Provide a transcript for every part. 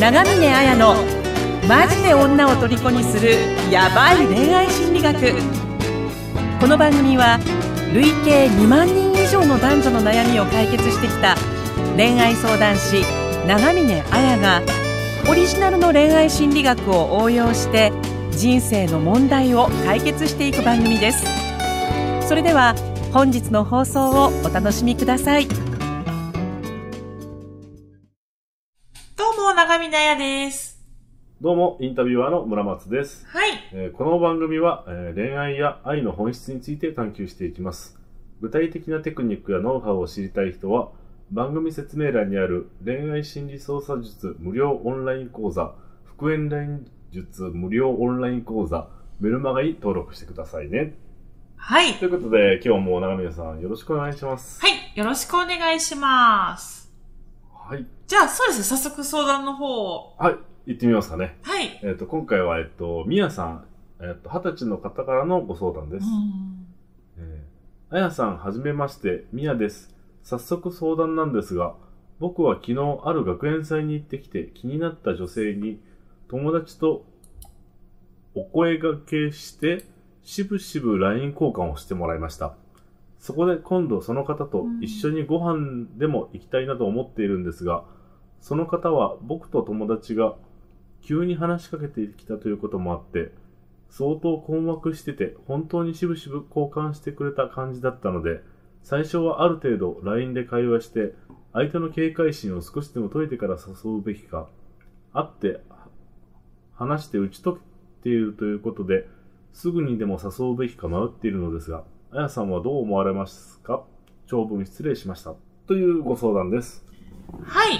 長峰綾のマジで女を虜にするヤバい恋愛心理学。この番組は累計2万人以上の男女の悩みを解決してきた恋愛相談師長峰綾がオリジナルの恋愛心理学を応用して人生の問題を解決していく番組です。それでは本日の放送をお楽しみください。どうも、長見なやです。どうも、インタビュアーの村松です。はい。えーこの番組は、えー恋愛や愛の本質について探求していきます。具体的なテクニックやノウハウを知りたい人は、番組説明欄にある恋愛心理操作術無料オンライン講座、復縁恋術無料オンライン講座、メルマガに登録してくださいね。はい。ということで、今日も長宮さんよろしくお願いします。はい。よろしくお願いします。はい。じゃあ、そうですね。早速相談の方を。はい。行ってみますかね。はい。えっ、と、今回は、えっ、と、みやさん、えっ、と、二十歳の方からのご相談です。うんえー、あやさん、はじめまして、みやです。早速相談なんですが、僕は昨日ある学園祭に行ってきて気になった女性に友達とお声掛けして、しぶしぶ LINE 交換をしてもらいました。そこで今度その方と一緒にご飯でも行きたいなと思っているんですが、その方は僕と友達が急に話しかけてきたということもあって、相当困惑してて、本当にしぶしぶ交換してくれた感じだったので、最初はある程度 LINE で会話して、相手の警戒心を少しでも解いてから誘うべきか、会って話して打ち解けているということで、すぐにでも誘うべきか迷っているのですが、あやさんはどう思われますか？長文失礼しました。というご相談です。はい。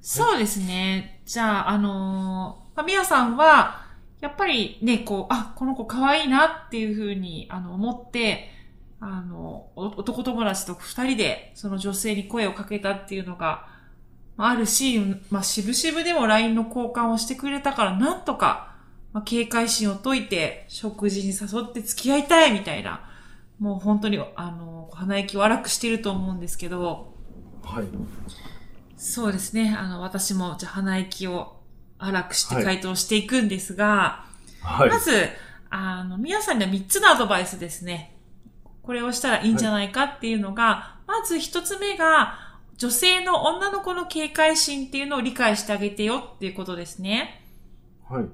そうですね。じゃあ、あのー、まみやさんは、やっぱりね、こう、あ、この子可愛いなっていうふうに、あの、思って、あの、男友達と二人で、その女性に声をかけたっていうのが、あるし、まあ、しぶしぶでも LINE の交換をしてくれたから、なんとか、まあ、警戒心を解いて、食事に誘って付き合いたいみたいな、もう本当に、あの、鼻息を荒くしていると思うんですけど、はい。そうですね。あの、私も、じゃあ鼻息を荒くしてはい回答していくんですが、はい。まず、あの、皆さんには3つのアドバイスですね。これをしたらいいんじゃないかっていうのが、まず1つ目が、女性の女の子の警戒心っていうのを理解してあげてよっていうことですね。はい。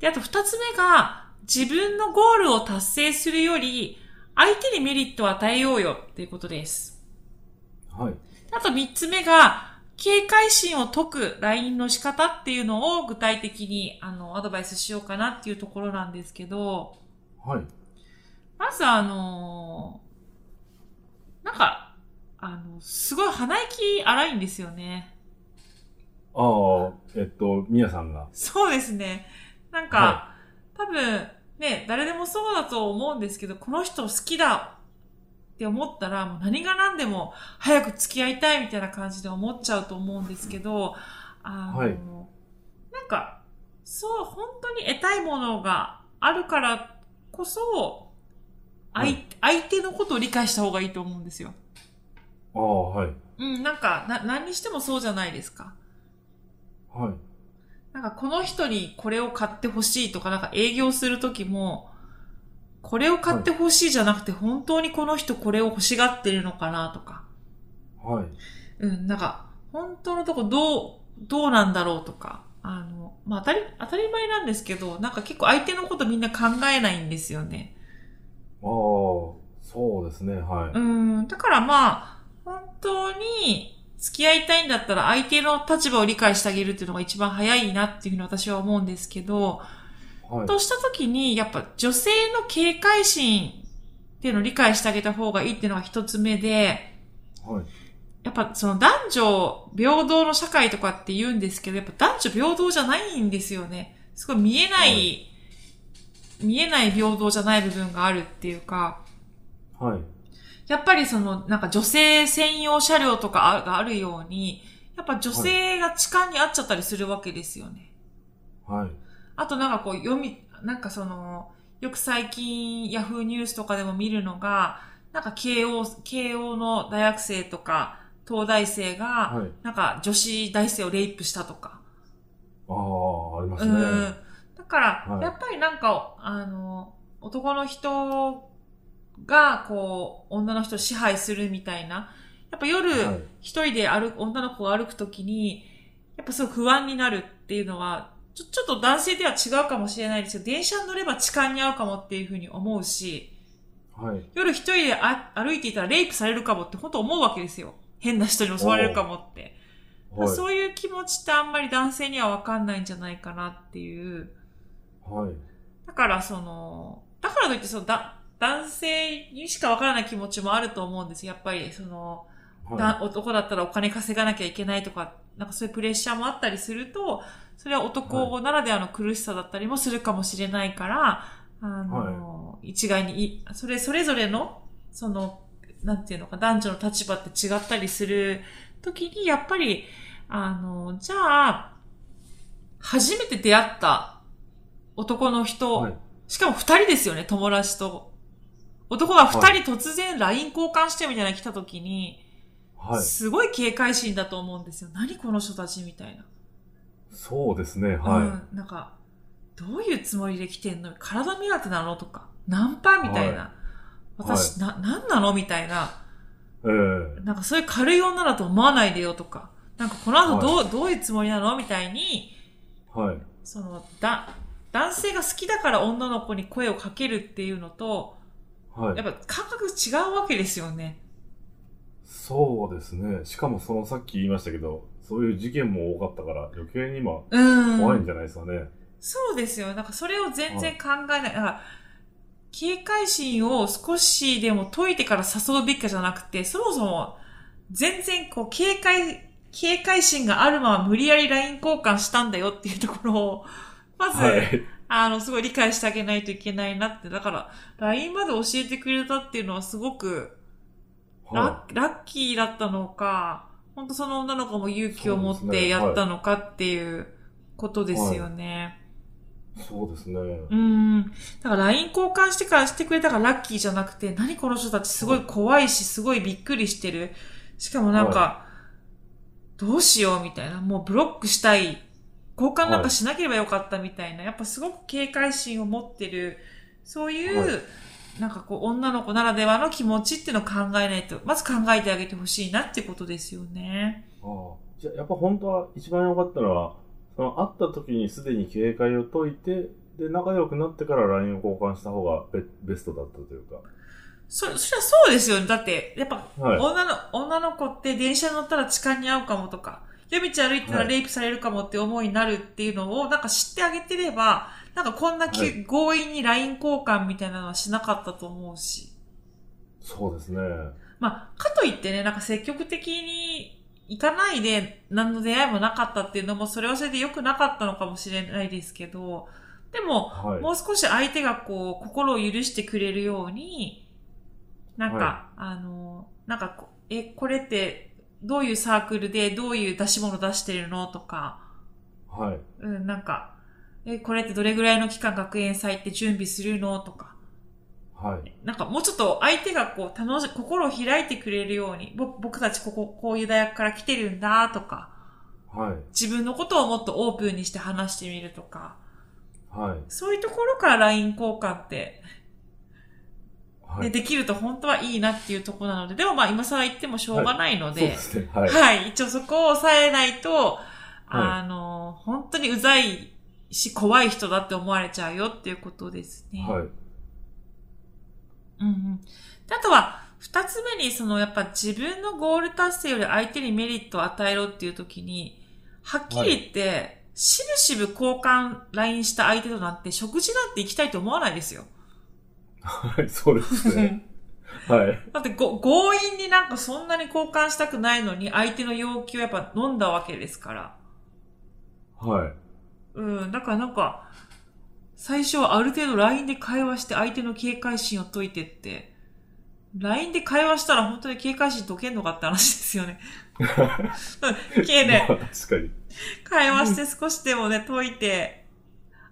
で、あと2つ目が、自分のゴールを達成するより、相手にメリットを与えようよっていうことです。はい。あと三つ目が、警戒心を解く LINE の仕方っていうのを具体的にあのアドバイスしようかなっていうところなんですけど、はい。まずあのなんか、あの、すごい鼻息荒いんですよね。ああ、えっと、みやさんが。そうですね。なんか、は多分ね、誰でもそうだと思うんですけど、この人好きだって思ったら、もう何が何でも早く付き合いたいみたいな感じで思っちゃうと思うんですけど、あの、はいなんか、そう、本当に得たいものがあるからこそ、相はい相手のことを理解した方がいいと思うんですよ。ああ、はい。うん、なんか、な、何にしてもそうじゃないですか。はい。なんかこの人にこれを買ってほしいとか、なんか営業するときも、これを買ってほしいじゃなくて、本当にこの人これを欲しがってるのかなとか、はい。うん、なんか、本当のとこどう、どうなんだろうとか、あの、まあ、当たり、当たり前なんですけど、なんか結構相手のことみんな考えないんですよね。ああ、そうですね、はい。うん、だからまあ、本当に付き合いたいんだったら相手の立場を理解してあげるっていうのが一番早いなっていうふうに私は思うんですけど、はい。としたときに、やっぱ女性の警戒心っていうのを理解してあげた方がいいっていうのが一つ目で、はい。やっぱその男女平等の社会とかって言うんですけど、やっぱ男女平等じゃないんですよね。すごい見えない、はい見えない平等じゃない部分があるっていうか、はい。やっぱりその、なんか女性専用車両とかあがあるように、やっぱ女性が痴漢に遭っちゃったりするわけですよね。はい。あとなんかこう読み、なんかその、よく最近ヤフーニュースとかでも見るのが、なんか慶応、慶応の大学生とか、東大生が、はい。なんか女子大生をレイプしたとか、ああ、ありますね。うん。だから、はいやっぱりなんか、あの、男の人が、こう、女の人を支配するみたいな。やっぱ夜、はい一人で歩く、女の子が歩くときに、やっぱすごい不安になるっていうのは、ちょ、ちょっと男性では違うかもしれないですけど、電車に乗れば痴漢に遭うかもっていうふうに思うし、はい。夜一人であ歩いていたらレイプされるかもって本当思うわけですよ。変な人に襲われるかもって。はい。そういう気持ちってあんまり男性にはわかんないんじゃないかなっていう。はい。だからその、だからといってそのだ、男性にしかわからない気持ちもあると思うんですよ。やっぱりその、だは男だったらお金稼がなきゃいけないとか、なんかそういうプレッシャーもあったりすると、それは男ならではの苦しさだったりもするかもしれないから、あの、一概にい、それ、それぞれの、その、なんていうのか、男女の立場って違ったりする時に、やっぱり、あの、じゃあ、初めて出会った男のい。人、はい。しかも二人ですよね、友達と。男が二人突然 LINE 交換してみたいなの来た時に、はい。すごい警戒心だと思うんですよ。何この人たちみたいな。そうですね。はうん。なんか、どういうつもりで来てんの？体目当てなの？とか、ナンパみたいな。はい私、な、なんなの？みたいな。い。ええなんかそういう軽い女だと思わないでよとか。なんかこの後どう、どういうつもりなの？みたいに、はい。その、だ、男性が好きだから女の子に声をかけるっていうのと、はいや。っぱ感覚違うわけですよね。そうですね。しかもそのさっき言いましたけど、そういう事件も多かったから余計に今うん。怖いんじゃないですかね。そうですよ。なんかそれを全然考えない。だから警戒心を少しでも解いてから誘うべきかじゃなくて、そもそも全然こう警戒、警戒心があるまま無理やり LINE 交換したんだよっていうところを、まず、はい。あの、すごい理解してあげないといけないなって。だから、LINE まで教えてくれたっていうのはすごくララッキーだったのか、本当その女の子も勇気を持ってやったのかっていうことですよね。い。そうですね。うん。だから LINE 交換してからしてくれたからラッキーじゃなくて、何この人たちすごい怖いし、すごいびっくりしてる。しかもなんか、はどうしようみたいな。もうブロックしたい。交換なんかしなければよかったみたいな。やっぱすごく警戒心を持ってる。そういう、はいなんかこう、女の子ならではの気持ちっていうのを考えないと、まず考えてあげてほしいなってことですよね。ああじゃあ、やっぱ本当は一番良かったのは、その会った時にすでに警戒を解いて、で、仲良くなってから LINE を交換した方がベベストだったというか。そ、そりゃそうですよね。だって、やっぱはい。女の、女の子って電車に乗ったら痴漢に遭うかもとか、夜道歩いてたらはいレイプされるかもって思いになるっていうのを、なんか知ってあげてれば、なんかこんなはい強引に LINE 交換みたいなのはしなかったと思うし。そうですね。まあ、かといってね、なんか積極的に行かないで何の出会いもなかったっていうのも、それはそれで良くなかったのかもしれないですけど、でも、はい。もう少し相手がこう、心を許してくれるように、なんか、はあの、なんかこ、え、これって、どういうサークルでどういう出し物出してるのとか、はい。うん、なんか、え、これってどれぐらいの期間学園祭って準備するのとか、はい。なんかもうちょっと相手がこう、楽し、心を開いてくれるように、ぼ僕たちここ、こういう大学から来てるんだとか、はい。自分のことをもっとオープンにして話してみるとか、はい。そういうところから LINE 交換ってで、はい。できると本当はいいなっていうところなので、でもまあ今更言ってもしょうがないので。はい。はい、一応そこを抑えないと、あの、本当にうざいし怖い人だって思われちゃうよっていうことですね。はい。うんうん。であとは、二つ目に、その、やっぱ自分のゴール達成より相手にメリットを与えろっていう時に、はっきり言って、しぶしぶ交換 LINE した相手となって、食事なんて行きたいと思わないですよ。はい。そうですね。はい。だってご、強引になんかそんなに交換したくないのに、相手の要求をやっぱ飲んだわけですから。はい。うん、だからなんか、最初はある程度 LINE で会話して相手の警戒心を解いてって、LINE で会話したら本当に警戒心解けんのかって話ですよね。うん、けね、まあ確かに。会話して少しでもね、解いて、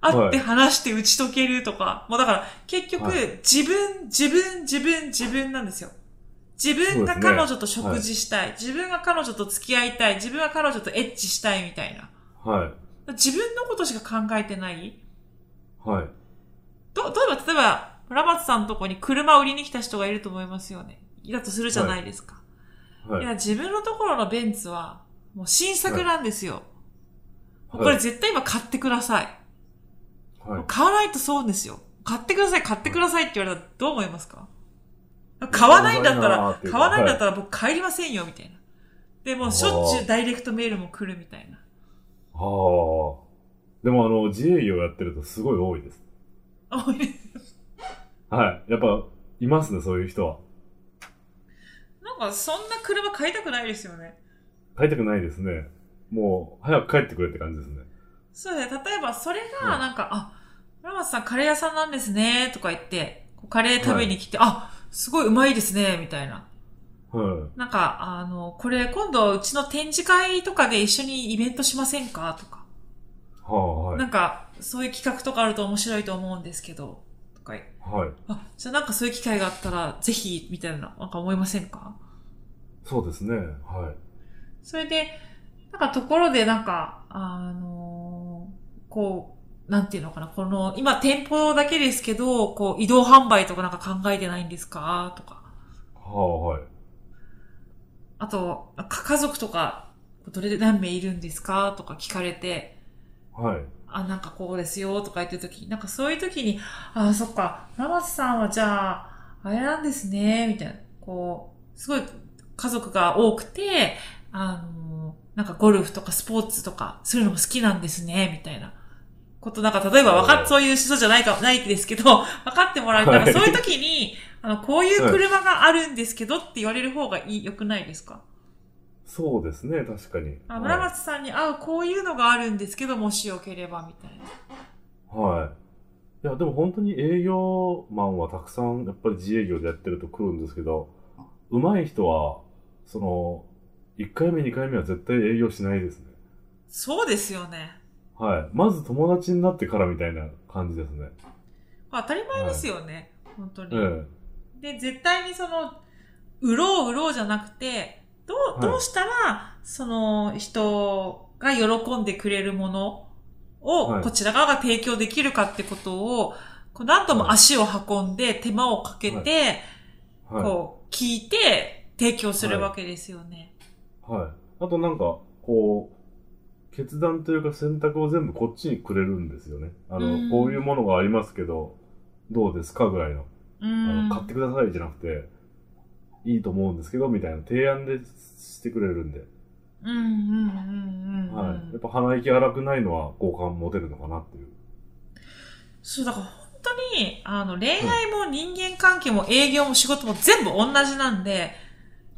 会って話して打ち解けるとか、もうだから結局、はい自分、自分、自分、自分なんですよ。自分が彼女と食事したい、自分が彼女と付き合いたい。自分が彼女とエッチしたいみたいな。はい。自分のことしか考えてない？はい。ど、例えば、例えば、村松さんのとこに車を売りに来た人がいると思いますよね。だとするじゃないですか。はいい、や、自分のところのベンツは、もう新作なんですよ。はいこれ絶対今買ってください。はい。買わないとそうですよ。買ってください、買ってくださいって言われたらどう思いますか？買わないんだったら買わないんだったら僕帰りませんよ、みたいな。で、もうしょっちゅうダイレクトメールも来るみたいな。はあ。でもあの、自営業やってるとすごい多いです。多いねはい。やっぱ、いますね、そういう人は。なんかそんな車買いたくないですよね。買いたくないですね。もう、早く帰ってくれって感じですね。そうだね。例えばそれうんがなんか、あ、村松さんカレー屋さんなんですね、とか言って、カレー食べに来て、あ、すごいうまいですね、みたいな。はい。なんか、あの、これ今度うちの展示会とかで一緒にイベントしませんか？とか。はあ、はい。なんか、そういう企画とかあると面白いと思うんですけど、とか、はい。あ、じゃあなんかそういう機会があったら、ぜひ、みたいな、なんか思いませんか？そうですね。はい。それで、なんかところでなんか、あのーこう、なんていうのかな、この、今店舗だけですけど、こう、移動販売とかなんか考えてないんですか？とか。はあ、はい。あと、か家族とか、どれで何名いるんですか？とか聞かれて、はい。あ、なんかこうですよ、とか言ってるとき、なんかそういうときに、あ、そっか、ラマスさんはじゃあ、あれなんですね、みたいな。こう、すごい家族が多くて、あの、なんかゴルフとかスポーツとか、そういうのも好きなんですね、みたいな。こと、なんか例えばわかっ、はいそういう人じゃないか、ないですけど、分かってもらえたら、はいそういうときに、あの、こういう車があるんですけどって言われる方がいい、良くないですか？そうですね、確かに。あ村松さんに合うこういうのがあるんですけど、もしよければ、みたいな。はい。いや、でも本当に営業マンはたくさん、やっぱり自営業でやってると来るんですけど、上手い人は、その、1回目、2回目は絶対営業しないですね。そうですよね。はい。まず友達になってからみたいな感じですね。当たり前ですよね。本当に。えで、絶対にその、売ろう売ろうじゃなくて、どう、はいどうしたら、その人が喜んでくれるものを、はいこちら側が提供できるかってことを、こう何度も足を運んで、手間をかけて、えはい。こう、聞いて、提供するわけですよね。はい。あとなんか、こう、決断というか選択を全部こっちにくれるんですよね。あの、うんこういうものがありますけど、どうですかぐらいの。うあん。の、買ってくださいじゃなくて、いいと思うんですけど、みたいな提案でしてくれるんで。うんうんうんうんうん。はい。やっぱ鼻息荒くないのは好感持てるのかなっていう。そう、だから本当に、あの、恋愛も人間関係も営業も仕事も全部同じなんで、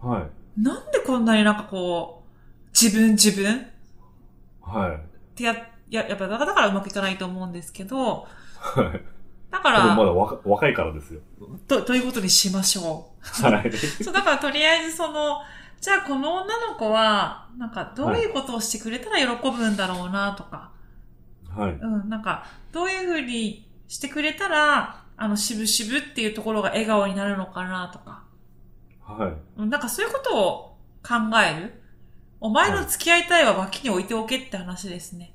はい。なんでこんなになんかこう、自分自分っはい。てや、や、やっぱだからだからうまくいかないと思うんですけど、はい。だか多分まら、だ若若いからですよ。と、ということにしましょはい。う。そう、だからとりあえずその、じゃあこの女の子は、なんかどういうことをしてくれたら喜ぶんだろうなとか、はい。うん、なんか、どういうふうにしてくれたら、あの、渋々っていうところが笑顔になるのかなとか、はい。うんなんかそういうことを考える。お前の付き合いたいは脇に置いておけって話ですね。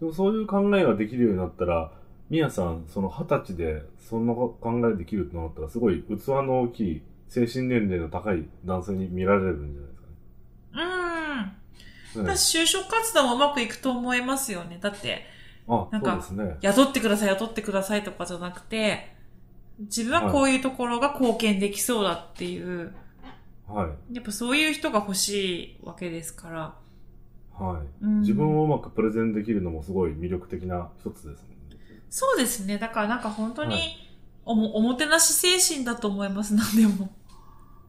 でもそういう考えができるようになったら、みやさん、その二十歳でそんな考えできるとなったら、すごい器の大きい、精神年齢の高い男性に見られるんじゃないですかね。うーん。はい私、就職活動もうまくいくと思いますよね。だって、あ、なんかね。雇ってください、雇ってくださいとかじゃなくて、自分はこういうところが貢献できそうだっていう、はい。やっぱそういう人が欲しいわけですから。はい。うん自分をうまくプレゼンできるのもすごい魅力的な一つですもんね。そうですね。だからなんか本当にはいおも、おもてなし精神だと思います、なんでも。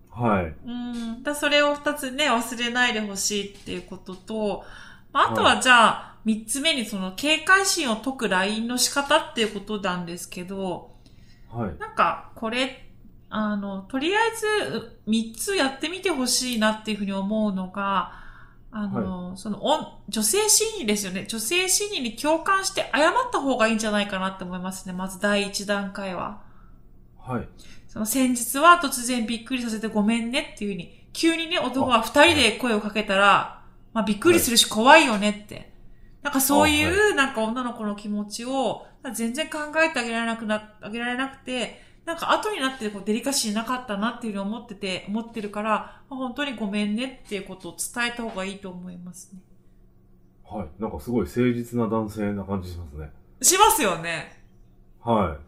はい。うん。だそれを二つね、忘れないでほしいっていうことと、まああとはじゃあ、三つ目にその警戒心を解く LINE の仕方っていうことなんですけど、はい。なんか、これ、あの、とりあえず、三つやってみてほしいなっていうふうに思うのが、あの、その、おん女性心理ですよね。女性心理に共感して謝った方がいいんじゃないかなって思いますね。まず第一段階は。はい。その先日は突然びっくりさせてごめんねっていうふうに、急にね、男が二人で声をかけたら、まあびっくりするし怖いよねって。なんかそういあう、なんか女の子の気持ちを、全然考えてあげられなくな、あげられなくて、なんか後になってこうデリカシーなかったなっていうのを思ってて、思ってるから、本当にごめんねっていうことを伝えた方がいいと思いますね。はい。なんかすごい誠実な男性な感じしますね。しますよね。はい。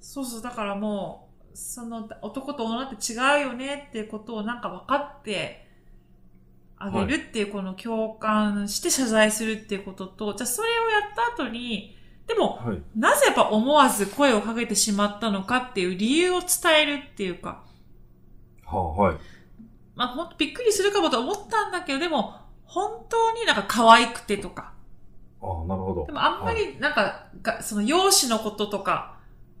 そうそう、だからもう、その男と女って違うよねっていうことをなんか分かってあげるっていうこの共感して謝罪するっていうことと、じゃあそれをやった後に、でも、はい。なぜやっぱ思わず声をかけてしまったのかっていう理由を伝えるっていうか、はあ、はい。まあほんとびっくりするかもと思ったんだけど、でも、本当になんか可愛くてとか、ああ、なるほど。でもあんまはい。りなんか、がその容姿のこととか、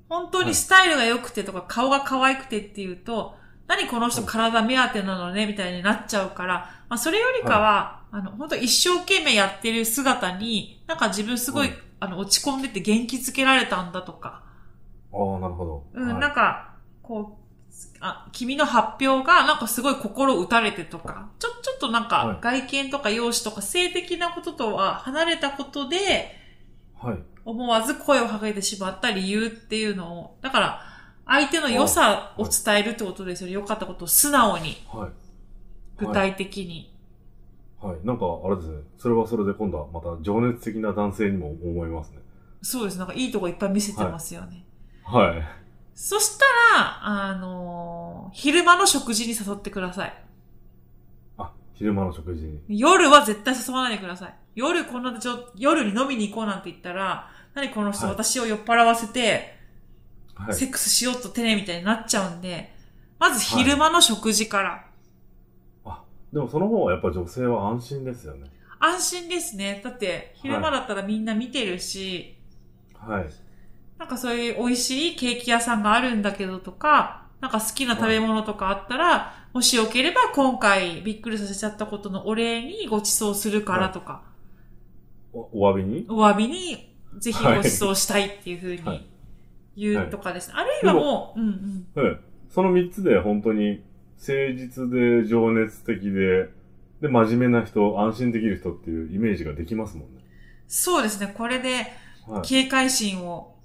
本当にスタイルが良くてとか、顔が可愛くてっていうと、何この人はい。体目当てなのね、みたいになっちゃうから、まあそれよりかは、あの、本当一生懸命やってる姿に、なんか自分すごい、はいあの、落ち込んでて元気づけられたんだとか、ああ、なるほど。うん、はいなんか、こう、あ、君の発表がなんかすごい心打たれてとか、ちょ、ちょっとなんはかい外見とか容姿とか性的なこととは離れたことで、はい。思わず声をかけてしまった理由っていうのを、だから、相手の良さを伝えるってことですよね。良かったことを素直に、はい。具体的に。はい。なんか、あれですね。それはそれで今度はまた情熱的な男性にも思いますね。そうです。なんかいいとこいっぱい見せてますよね。はい。そしたら、あのー昼間の食事に誘ってください。あ、昼間の食事に。夜は絶対誘わないでください。夜こんなちょ、夜に飲みに行こうなんて言ったら、何この人、はい私を酔っ払わせて、はい。セックスしようとテレみたいになっちゃうんで、まず昼間の食事から。あ、でもその方がやっぱ女性は安心ですよね。安心ですね。だって、昼間だったらみんな見てるし、はい。なんかそういう美味しいケーキ屋さんがあるんだけどとか、なんか好きな食べ物とかあったら、もしよければ今回びっくりさせちゃったことのお礼にご馳走するからとか、お、お詫びに？お詫びにぜひご馳走したいっていうふうはいに言うとかですね。あるいはもう、うんうん。はい。その三つで本当に誠実で情熱的で、で、真面目な人、安心できる人っていうイメージができますもんね。そうですね。これではい。警戒心を、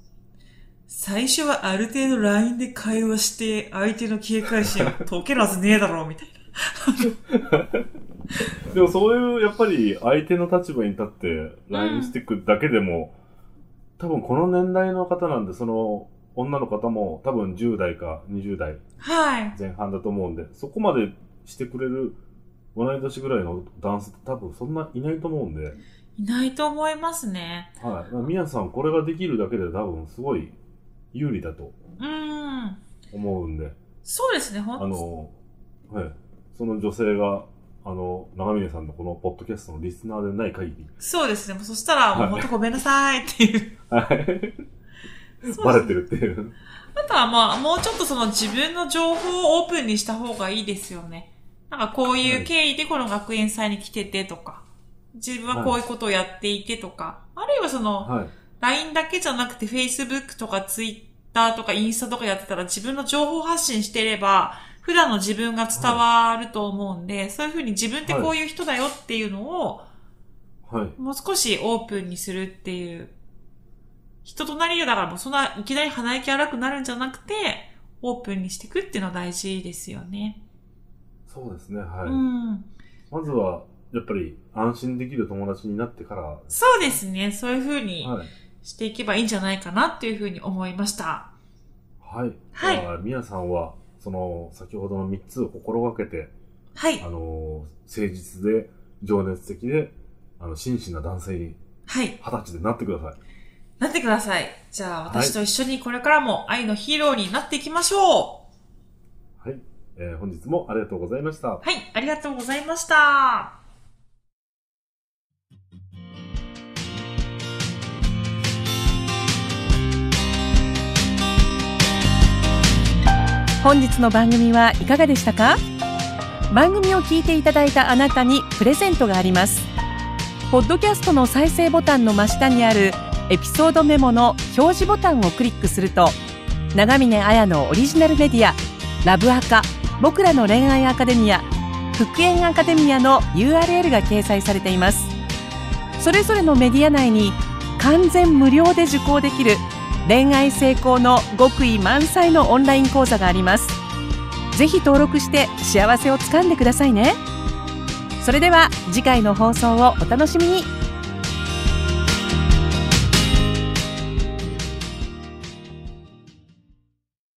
最初はある程度 LINE で会話して相手の警戒心を解けるはずねえだろうみたいな。でもそういう、やっぱり相手の立場に立って LINE していくだけでも、多分この年代の方なんで、その女の方も多分10代か20代はい。前半だと思うんで、そこまでしてくれる同い年ぐらいの男性って多分そんないないと思うんで、いないと思いますね。はい。みやさんこれができるだけで多分すごい有利だとうん。思うんで、そうですね、ほんあの、はい。その女性が、あの、長峰さんのこのポッドキャストのリスナーでない限り、そうですね。もうそしたら、もうはい本当ごめんなさいっていう。はい。バレてるっていう。あとはまあ、もうちょっとその自分の情報をオープンにした方がいいですよね。なんかこういう経緯でこの学園祭に来ててとか、自分はこういうことをやっていてとか、あるいはその、はい。LINE だけじゃなくて Facebook とか Twitter とかインスタとかやってたら自分の情報発信してれば、普段の自分が伝わると思うんで、そういうふうに自分ってこういう人だよっていうのを、はい。もう少しオープンにするっていう。人となりがだからもうそんないきなり鼻息荒くなるんじゃなくて、オープンにしていくっていうのは大事ですよね。そうですね、はい。うん。まずは、やっぱり安心できる友達になってから、そうですね。そういうふうにはい。していけばいいんじゃないかなっていうふうに思いました。はい。はいじゃあみやさんは、その、先ほどの3つを心がけて、はいあ。の、誠実で、情熱的で、あの、真摯な男性に、はい。二十歳でなってください。なってください。じゃあはい私と一緒にこれからも愛のヒーローになっていきましょはい。えー本日もありがとうございましたう。。はい。ありがとうございました。本日の番組はいかがでしたか？番組を聞いていただいたあなたにプレゼントがありますポッドキャストの再生ボタンの真下にあるエピソードメモの表示ボタンをクリックすると長峰彩のオリジナルメディアラブアカ僕らの恋愛アカデミア復縁アカデミアの URL が掲載されています。それぞれのメディア内に完全無料で受講できる恋愛成功の極意満載のオンライン講座があります。ぜひ登録して幸せをつかんでくださいね。それでは次回の放送をお楽しみに。